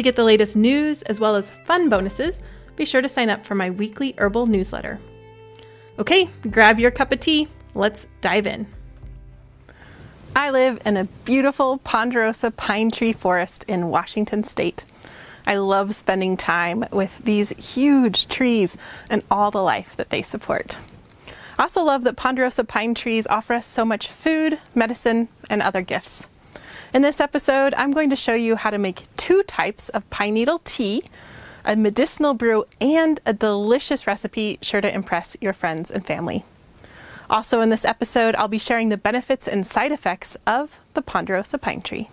To get the latest news as well as fun bonuses, be sure to sign up for my weekly herbal newsletter. Okay, grab your cup of tea. Let's dive in. I live in a beautiful ponderosa pine tree forest in Washington state. I love spending time with these huge trees and all the life that they support. I also love that ponderosa pine trees offer us so much food, medicine, and other gifts. In this episode, I'm going to show you how to make two types of pine needle tea, a medicinal brew, and a delicious recipe sure to impress your friends and family. Also, in this episode, I'll be sharing the benefits and side effects of the ponderosa pine tree.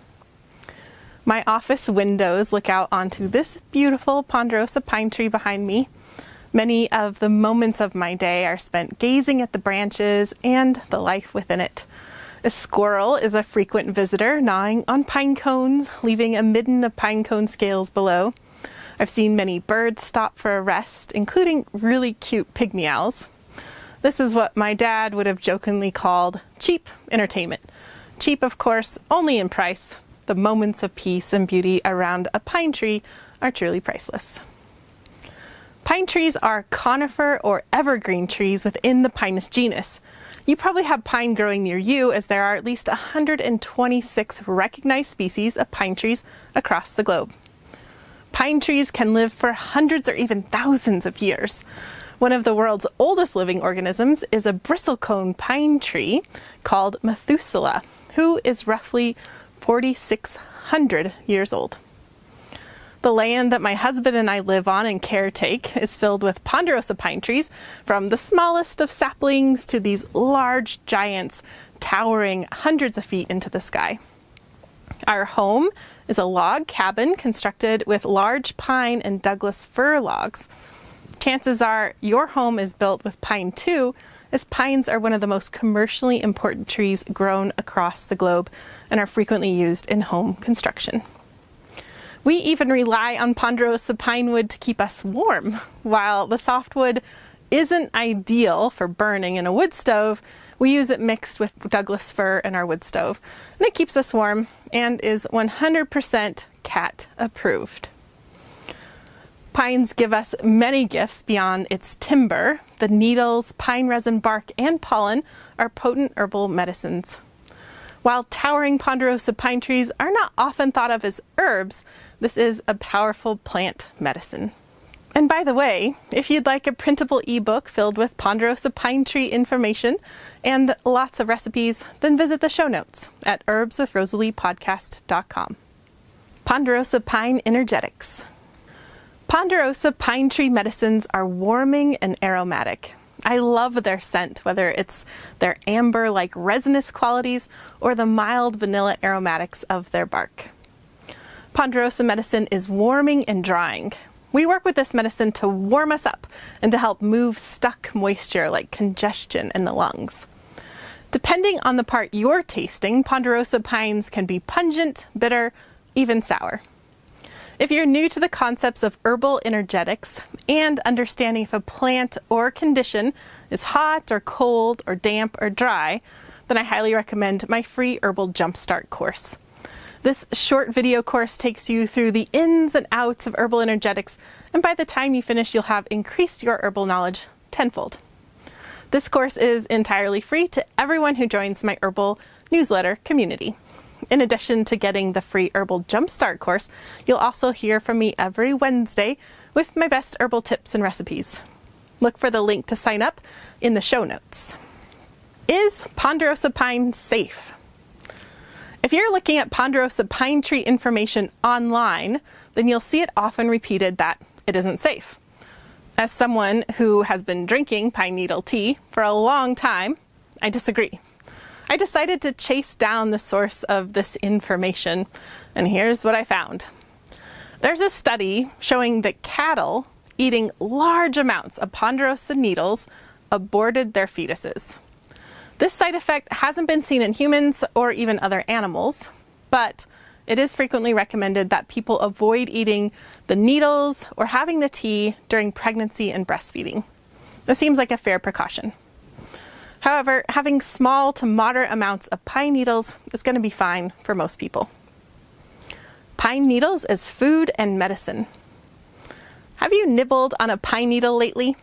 My office windows look out onto this beautiful ponderosa pine tree behind me. Many of the moments of my day are spent gazing at the branches and the life within it. A squirrel is a frequent visitor, gnawing on pine cones, leaving a midden of pine cone scales below. I've seen many birds stop for a rest, including really cute pygmy owls. This is what my dad would have jokingly called cheap entertainment. Cheap, of course, only in price. The moments of peace and beauty around a pine tree are truly priceless. Pine trees are conifer or evergreen trees within the Pinus genus. You probably have pine growing near you, as there are at least 126 recognized species of pine trees across the globe. Pine trees can live for hundreds or even thousands of years. One of the world's oldest living organisms is a bristlecone pine tree called Methuselah, who is roughly 4,600 years old. The land that my husband and I live on and caretake is filled with ponderosa pine trees, from the smallest of saplings to these large giants towering hundreds of feet into the sky. Our home is a log cabin constructed with large pine and Douglas fir logs. Chances are your home is built with pine too, as pines are one of the most commercially important trees grown across the globe and are frequently used in home construction. We even rely on ponderosa pine wood to keep us warm. While the softwood isn't ideal for burning in a wood stove, we use it mixed with Douglas fir in our wood stove. And it keeps us warm and is 100% cat approved. Pines give us many gifts beyond its timber. The needles, pine resin, bark, and pollen are potent herbal medicines. While towering ponderosa pine trees are not often thought of as herbs, this is a powerful plant medicine. And by the way, if you'd like a printable ebook filled with ponderosa pine tree information and lots of recipes, then visit the show notes at herbswithrosaliepodcast.com. Ponderosa Pine Energetics. Ponderosa pine tree medicines are warming and aromatic. I love their scent, whether it's their amber like resinous qualities or the mild vanilla aromatics of their bark. Ponderosa medicine is warming and drying. We work with this medicine to warm us up and to help move stuck moisture like congestion in the lungs. Depending on the part you're tasting, ponderosa pines can be pungent, bitter, even sour. If you're new to the concepts of herbal energetics and understanding if a plant or condition is hot or cold or damp or dry, then I highly recommend my free Herbal Jumpstart course. This short video course takes you through the ins and outs of herbal energetics, and by the time you finish, you'll have increased your herbal knowledge tenfold. This course is entirely free to everyone who joins my herbal newsletter community. In addition to getting the free Herbal Jumpstart course, you'll also hear from me every Wednesday with my best herbal tips and recipes. Look for the link to sign up in the show notes. Is ponderosa pine safe? If you're looking at ponderosa pine tree information online, then you'll see it often repeated that it isn't safe. As someone who has been drinking pine needle tea for a long time, I disagree. I decided to chase down the source of this information, and here's what I found. There's a study showing that cattle eating large amounts of ponderosa needles aborted their fetuses. This side effect hasn't been seen in humans or even other animals, but it is frequently recommended that people avoid eating the needles or having the tea during pregnancy and breastfeeding. This seems like a fair precaution. However, having small to moderate amounts of pine needles is going to be fine for most people. Pine needles as food and medicine. Have you nibbled on a pine needle lately?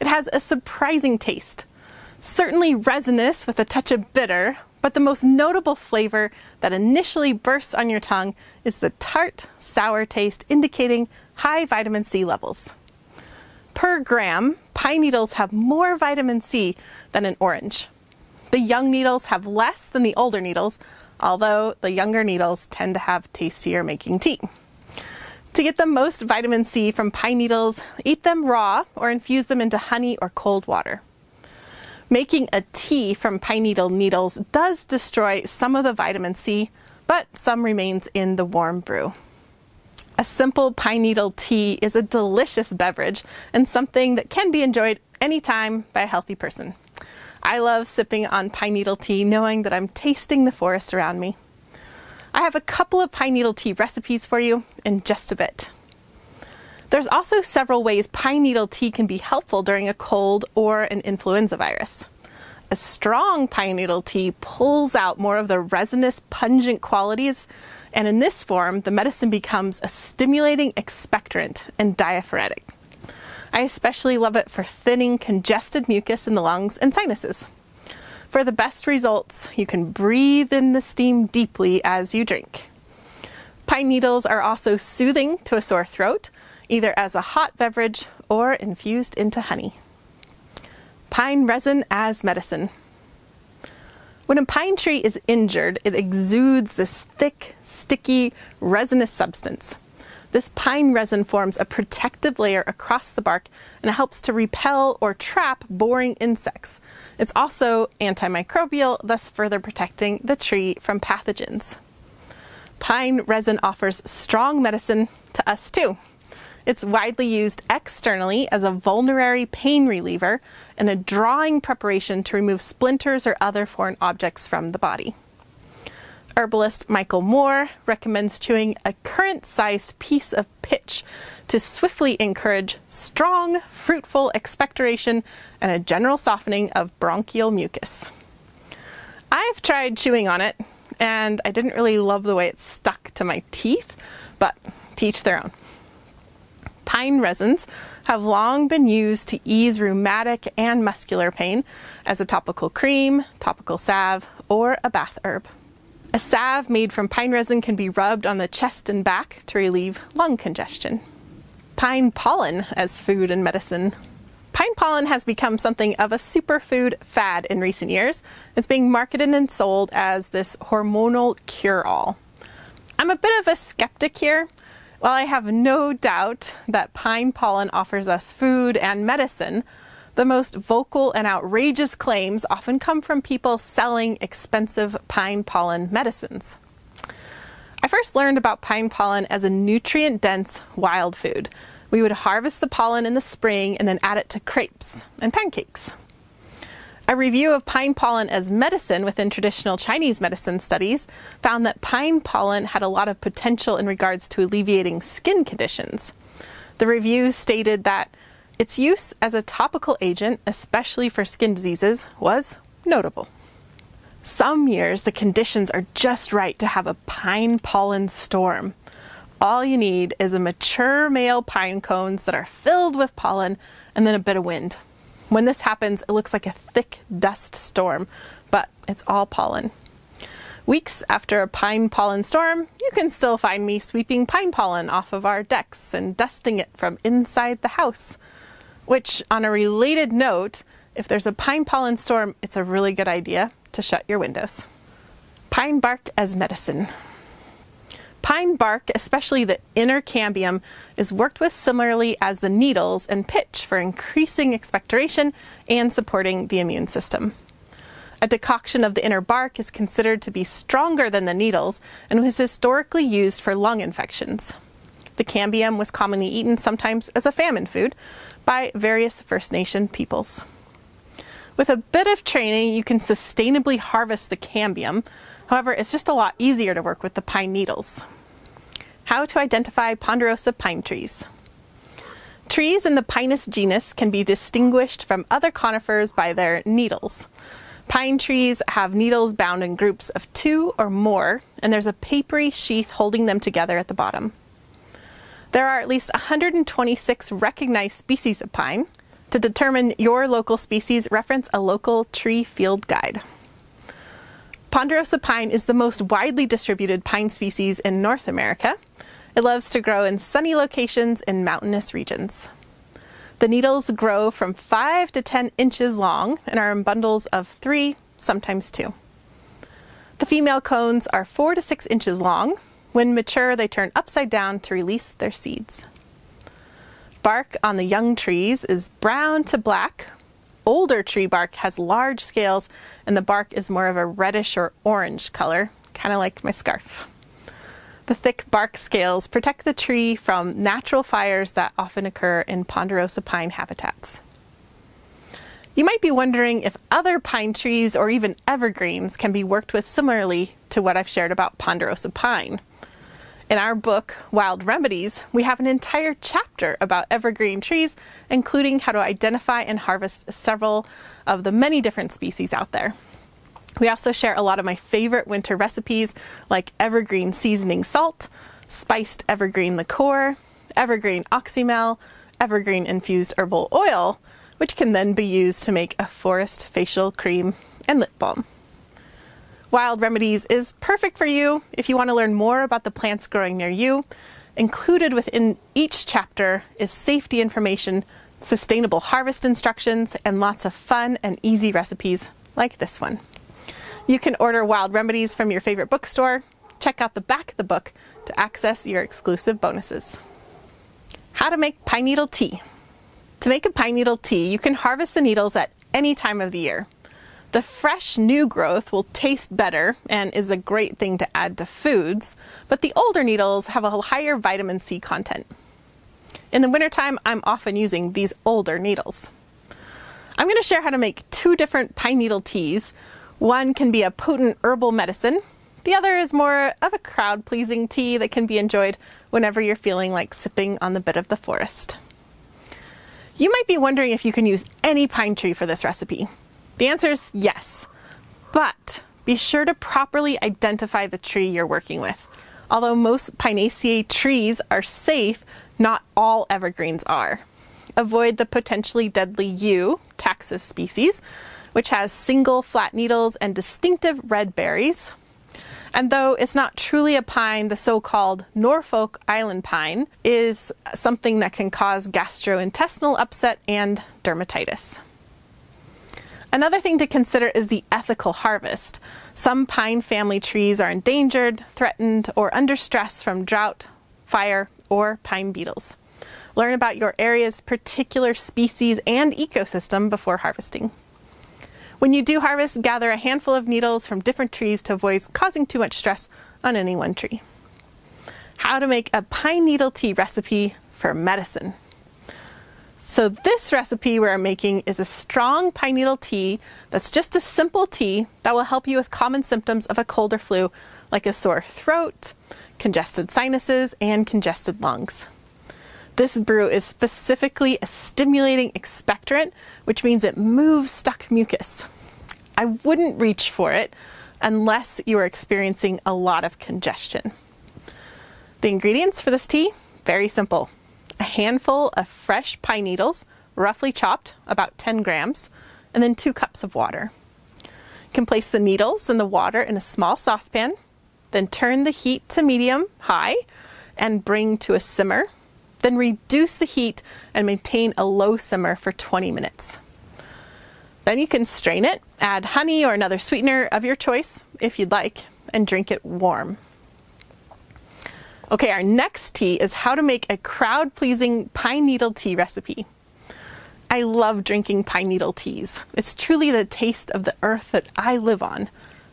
It has a surprising taste. Certainly resinous with a touch of bitter, but the most notable flavor that initially bursts on your tongue is the tart, sour taste, indicating high vitamin C levels. Per gram, pine needles have more vitamin C than an orange. The young needles have less than the older needles, although the younger needles tend to have tastier making tea. To get the most vitamin C from pine needles, eat them raw or infuse them into honey or cold water. Making a tea from pine needle needles does destroy some of the vitamin C, but some remains in the warm brew. A simple pine needle tea is a delicious beverage and something that can be enjoyed anytime by a healthy person. I love sipping on pine needle tea knowing that I'm tasting the forest around me. I have a couple of pine needle tea recipes for you in just a bit. There's also several ways pine needle tea can be helpful during a cold or an influenza virus. A strong pine needle tea pulls out more of the resinous, pungent qualities, and in this form, the medicine becomes a stimulating expectorant and diaphoretic. I especially love it for thinning congested mucus in the lungs and sinuses. For the best results, you can breathe in the steam deeply as you drink. Pine needles are also soothing to a sore throat, either as a hot beverage or infused into honey. Pine resin as medicine. When a pine tree is injured, it exudes this thick, sticky, resinous substance. This pine resin forms a protective layer across the bark and helps to repel or trap boring insects. It's also antimicrobial, thus further protecting the tree from pathogens. Pine resin offers strong medicine to us too. It's widely used externally as a vulnerary pain reliever and a drawing preparation to remove splinters or other foreign objects from the body. Herbalist Michael Moore recommends chewing a currant sized piece of pitch to swiftly encourage strong, fruitful expectoration and a general softening of bronchial mucus. I've tried chewing on it and I didn't really love the way it stuck to my teeth, but teach their own. Pine resins have long been used to ease rheumatic and muscular pain as a topical cream, topical salve, or a bath herb. A salve made from pine resin can be rubbed on the chest and back to relieve lung congestion. Pine pollen as food and medicine. Pine pollen has become something of a superfood fad in recent years. It's being marketed and sold as this hormonal cure all. I'm a bit of a skeptic here. While I have no doubt that pine pollen offers us food and medicine, the most vocal and outrageous claims often come from people selling expensive pine pollen medicines. I first learned about pine pollen as a nutrient dense wild food. We would harvest the pollen in the spring and then add it to crepes and pancakes. A review of pine pollen as medicine within traditional Chinese medicine studies found that pine pollen had a lot of potential in regards to alleviating skin conditions. The review stated that its use as a topical agent, especially for skin diseases, was notable. Some years the conditions are just right to have a pine pollen storm. All you need is a mature male pine cones that are filled with pollen and then a bit of wind. When this happens, it looks like a thick dust storm, but it's all pollen. Weeks after a pine pollen storm, you can still find me sweeping pine pollen off of our decks and dusting it from inside the house. Which, on a related note, if there's a pine pollen storm, it's a really good idea to shut your windows. Pine bark as medicine. Pine bark, especially the inner cambium, is worked with similarly as the needles and pitch for increasing expectoration and supporting the immune system. A decoction of the inner bark is considered to be stronger than the needles and was historically used for lung infections. The cambium was commonly eaten sometimes as a famine food by various First Nation peoples. With a bit of training, you can sustainably harvest the cambium. However, it's just a lot easier to work with the pine needles. How to identify ponderosa pine trees. Trees in the Pinus genus can be distinguished from other conifers by their needles. Pine trees have needles bound in groups of two or more, and there's a papery sheath holding them together at the bottom. There are at least 126 recognized species of pine. To determine your local species, reference a local tree field guide. Ponderosa pine is the most widely distributed pine species in North America. It loves to grow in sunny locations in mountainous regions. The needles grow from 5 to 10 inches long and are in bundles of 3, sometimes 2. The female cones are 4 to 6 inches long. When mature, they turn upside down to release their seeds. Bark on the young trees is brown to black. Older tree bark has large scales, and the bark is more of a reddish or orange color, kind of like my scarf. The thick bark scales protect the tree from natural fires that often occur in ponderosa pine habitats. You might be wondering if other pine trees or even evergreens can be worked with similarly to what I've shared about ponderosa pine. In our book, Wild Remedies, we have an entire chapter about evergreen trees, including how to identify and harvest several of the many different species out there. We also share a lot of my favorite winter recipes like evergreen seasoning salt, spiced evergreen liqueur, evergreen oxymel, evergreen infused herbal oil, which can then be used to make a forest facial cream and lip balm. Wild Remedies is perfect for you if you want to learn more about the plants growing near you. Included within each chapter is safety information, sustainable harvest instructions, and lots of fun and easy recipes like this one. You can order Wild Remedies from your favorite bookstore. Check out the back of the book to access your exclusive bonuses. How to make pine needle tea. To make a pine needle tea, you can harvest the needles at any time of the year. The fresh new growth will taste better and is a great thing to add to foods, but the older needles have a higher vitamin C content. In the wintertime, I'm often using these older needles. I'm going to share how to make two different pine needle teas one can be a potent herbal medicine. The other is more of a crowd pleasing tea that can be enjoyed whenever you're feeling like sipping on the bit of the forest. You might be wondering if you can use any pine tree for this recipe. The answer is yes, but be sure to properly identify the tree you're working with. Although most Pinaceae trees are safe, not all evergreens are. Avoid the potentially deadly yew, Taxus species, which has single flat needles and distinctive red berries. And though it's not truly a pine, the so called Norfolk Island pine is something that can cause gastrointestinal upset and dermatitis. Another thing to consider is the ethical harvest. Some pine family trees are endangered, threatened, or under stress from drought, fire, or pine beetles. Learn about your area's particular species and ecosystem before harvesting. When you do harvest, gather a handful of needles from different trees to avoid causing too much stress on any one tree. How to make a pine needle tea recipe for medicine. So, this recipe we're making is a strong pine needle tea that's just a simple tea that will help you with common symptoms of a cold or flu, like a sore throat, congested sinuses, and congested lungs. This brew is specifically a stimulating expectorant, which means it moves stuck mucus. I wouldn't reach for it unless you are experiencing a lot of congestion. The ingredients for this tea, very simple. A handful of fresh pine needles, roughly chopped, about 10 grams, and then two cups of water. You can place the needles and the water in a small saucepan, then turn the heat to medium high and bring to a simmer Then reduce the heat and maintain a low simmer for 20 minutes. Then you can strain it, add honey or another sweetener of your choice if you'd like, and drink it warm. Okay, our next tea is how to make a crowd pleasing pine needle tea recipe. I love drinking pine needle teas. It's truly the taste of the earth that I live on.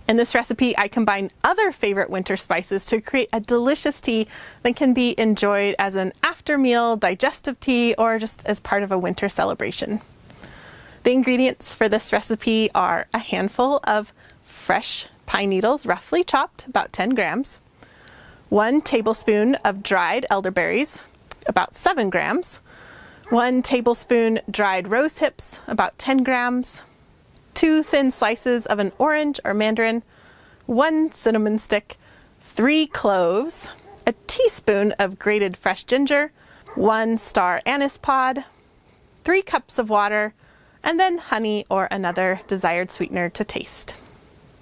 In this recipe, I combine other favorite winter spices to create a delicious tea that can be enjoyed as an after meal digestive tea or just as part of a winter celebration. The ingredients for this recipe are a handful of fresh pine needles, roughly chopped, about 10 grams, one tablespoon of dried elderberries, about 7 grams, one tablespoon dried rose hips, about 10 grams, two thin slices of an orange or mandarin, one cinnamon stick, three cloves, a teaspoon of grated fresh ginger, one star anise pod, three cups of water, and then honey or another desired sweetener to taste.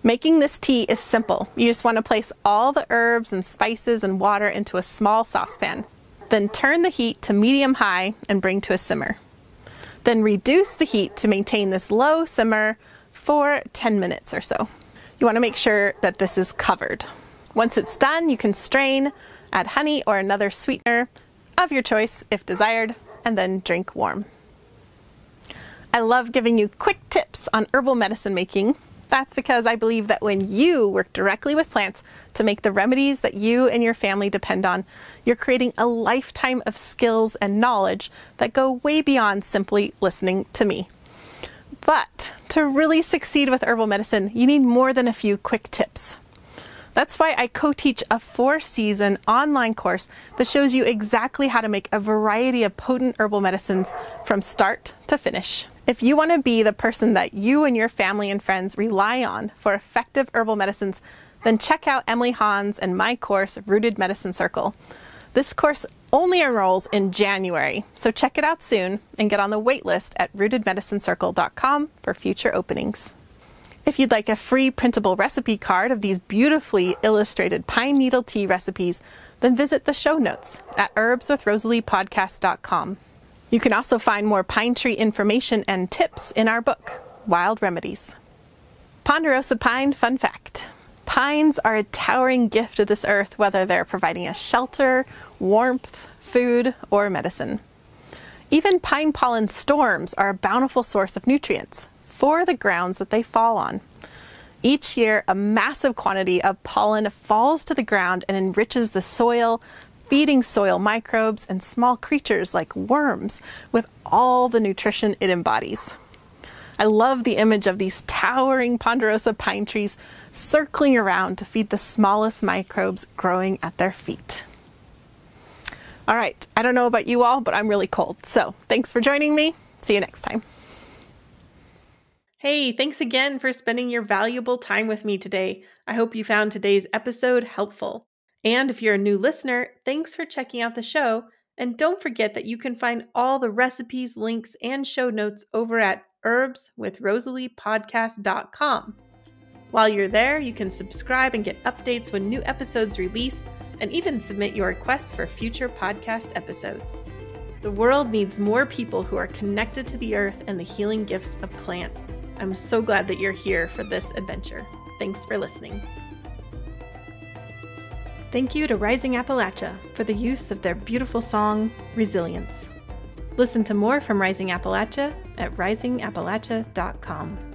Making this tea is simple. You just want to place all the herbs and spices and water into a small saucepan. Then turn the heat to medium high and bring to a simmer. Then reduce the heat to maintain this low simmer for 10 minutes or so. You want to make sure that this is covered. Once it's done, you can strain, add honey or another sweetener of your choice if desired, and then drink warm. I love giving you quick tips on herbal medicine making that's because I believe that when you work directly with plants to make the remedies that you and your family depend on, you're creating a lifetime of skills and knowledge that go way beyond simply listening to me. But to really succeed with herbal medicine, you need more than a few quick tips. That's why I co teach a four season online course that shows you exactly how to make a variety of potent herbal medicines from start to finish. If you want to be the person that you and your family and friends rely on for effective herbal medicines, then check out Emily Han's and my course, Rooted Medicine Circle. This course only enrolls in January, so check it out soon and get on the waitlist at rootedmedicinecircle.com for future openings. If you'd like a free printable recipe card of these beautifully illustrated pine needle tea recipes, then visit the show notes at herbswithrosaliepodcast.com. You can also find more pine tree information and tips in our book, Wild Remedies. Ponderosa Pine Fun Fact Pines are a towering gift of this earth, whether they're providing us shelter, warmth, food, or medicine. Even pine pollen storms are a bountiful source of nutrients, for the grounds that they fall on. Each year, a massive quantity of pollen falls to the ground and enriches the soil, feeding soil microbes and small creatures like worms with all the nutrition it embodies. I love the image of these towering ponderosa pine trees circling around to feed the smallest microbes growing at their feet. All right, I don't know about you all, but I'm really cold. So thanks for joining me. See you next time. Hey, thanks again for spending your valuable time with me today. I hope you found today's episode helpful. And if you're a new listener, thanks for checking out the show. And don't forget that you can find all the recipes, links, and show notes over at herbswithrosaliepodcast.com. While you're there, you can subscribe and get updates when new episodes release, and even submit your requests for future podcast episodes. The world needs more people who are connected to the earth and the healing gifts of plants. I'm so glad that you're here for this adventure. Thanks for listening. Thank you to Rising Appalachia for the use of their beautiful song, Resilience. Listen to more from Rising Appalachia at risingappalachia.com.